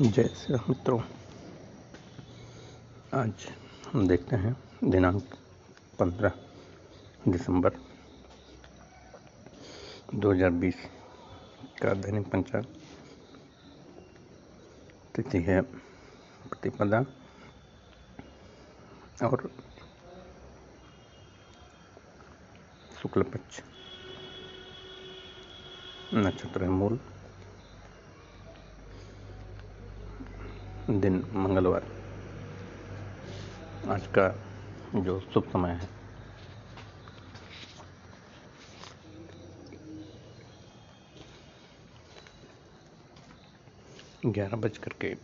जय श्री मित्रों, आज हम देखते हैं दिनांक 15 दिसंबर 2020 का दैनिक पंचांग। तिथि है प्रतिपदा और शुक्ल पक्ष नक्षत्र मूल। दिन मंगलवार। आज का जो शुभ समय है। ग्यारह बज करके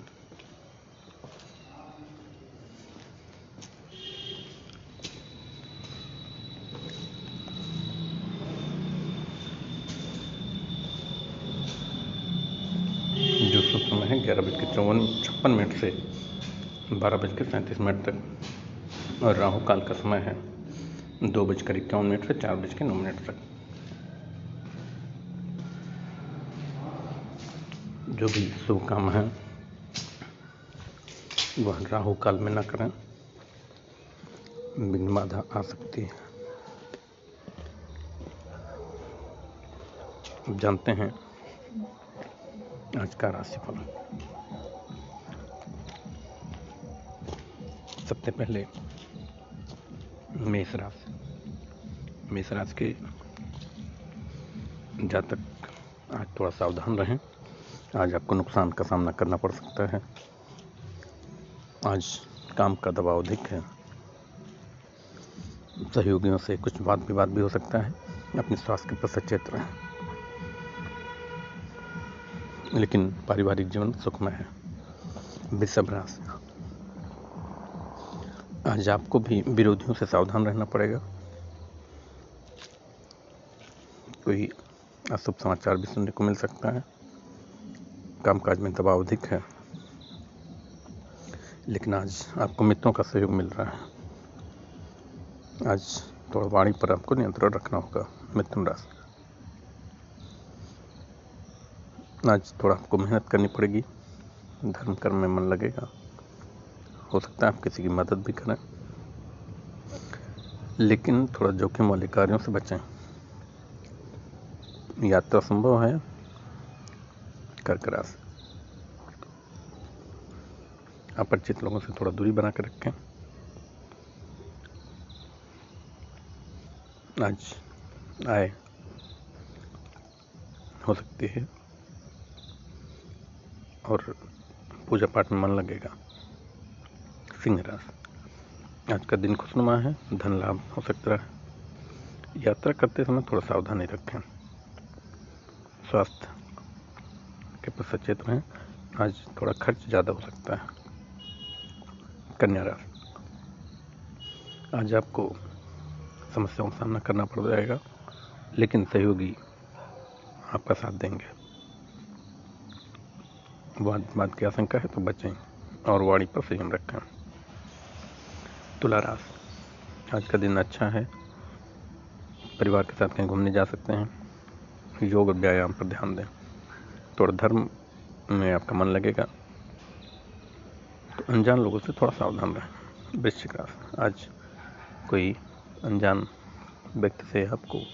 जो शुभ समय है ग्यारह बज के चौवन छप्पन मिनट से बारह बज के सैंतीस मिनट तक। और राहु काल का समय है दो बजकर इक्यावन मिनट से चार बज के नौ मिनट तक। जो भी शुभ काम है, वह राहु काल में न करें। बिन बाधा आ सकती है। जानते हैं, आज का राशिफल। सबसे पहले मेष राशि। मेष राशि के जातक आज थोड़ा सावधान रहें। आज आपको नुकसान का सामना करना पड़ सकता है। आज काम का दबाव अधिक है। सहयोगियों से कुछ वाद विवाद भी हो सकता है। अपने स्वास्थ्य के प्रति सचेत रहें। लेकिन पारिवारिक जीवन सुखमय है। विषभ राशि। आज आपको भी विरोधियों से सावधान रहना पड़ेगा। कोई अशुभ समाचार भी सुनने को मिल सकता है। कामकाज में दबाव अधिक है। लेकिन आज आपको मित्रों का सहयोग मिल रहा है। आज थोड़ा वाणी पर आपको नियंत्रण रखना होगा, मिथुन राशि आज थोड़ा आपको मेहनत करनी पड़ेगी। धर्म कर्म में मन लगेगा। हो सकता है आप किसी की मदद भी करें। लेकिन थोड़ा जोखिम वाले कार्यों से बचें। यात्रा संभव है। कर्क राशि अपरिचित लोगों से थोड़ा दूरी बना कर रखें। आज आय हो सकती है। और पूजा पाठ में मन लगेगा। सिंह राशि आज का दिन खुशनुमा है, धन लाभ हो सकता है। यात्रा करते समय थोड़ा सावधानी रखें। स्वास्थ्य के प्रति सचेत रहें, आज थोड़ा खर्च ज़्यादा हो सकता है। कन्या राशि। आज आपको समस्याओं का सामना करना पड़ जाएगा, लेकिन सहयोगी आपका साथ देंगे। वाद वाद की आशंका है तो बचें और वाणी पर संयम रखें। तुला राशि आज का दिन अच्छा है। परिवार के साथ कहीं घूमने जा सकते हैं। योग और व्यायाम पर ध्यान दें। थोड़ा धर्म में आपका मन लगेगा। तो अनजान लोगों से थोड़ा सावधान रहें। वृश्चिक राशि। आज कोई अनजान व्यक्ति से आपको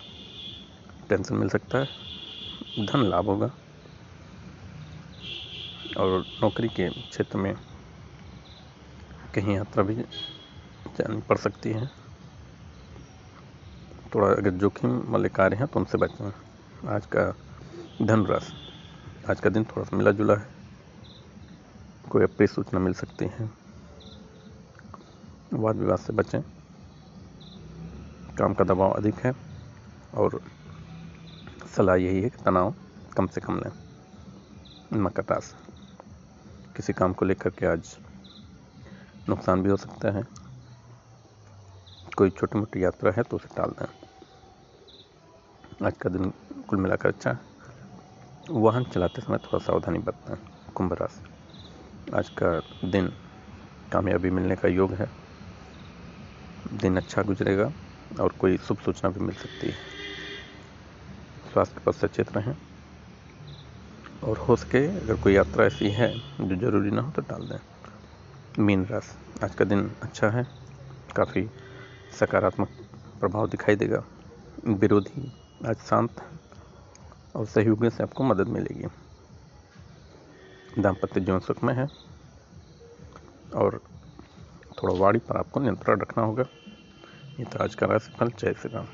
टेंशन मिल सकता है। धन लाभ होगा। और नौकरी के क्षेत्र में कहीं यात्रा भी जानी पड़ सकती है। थोड़ा अगर जोखिम वाले कार्य हैं तो उनसे बचें। आज का धन राशि आज का दिन थोड़ा सा मिला जुला है। कोई अप्रिय सूचना मिल सकती है। वाद विवाद से बचें। काम का दबाव अधिक है और सलाह यही है कि तनाव कम से कम लें। मकर राशि, किसी काम को लेकर के आज नुकसान भी हो सकता है। कोई छोटी मोटी यात्रा है तो उसे टाल दें। आज का दिन कुल मिलाकर अच्छा वाहन चलाते समय थोड़ा सावधानी बरतें, कुंभ राशि। आज का दिन कामयाबी मिलने का योग है। दिन अच्छा गुजरेगा और कोई शुभ सूचना भी मिल सकती है। स्वास्थ्य पर सचेत रहें और हो सके अगर कोई यात्रा ऐसी है जो ज़रूरी ना हो तो टाल दें। मीन राशि। आज का दिन अच्छा है। काफ़ी सकारात्मक प्रभाव दिखाई देगा। विरोधी आज शांत और सहयोगियों से आपको मदद मिलेगी। दाम्पत्य जीवन सुख में है और थोड़ा वाड़ी पर आपको नियंत्रण रखना होगा। ये तो आज का राशिफल जय श्री राम।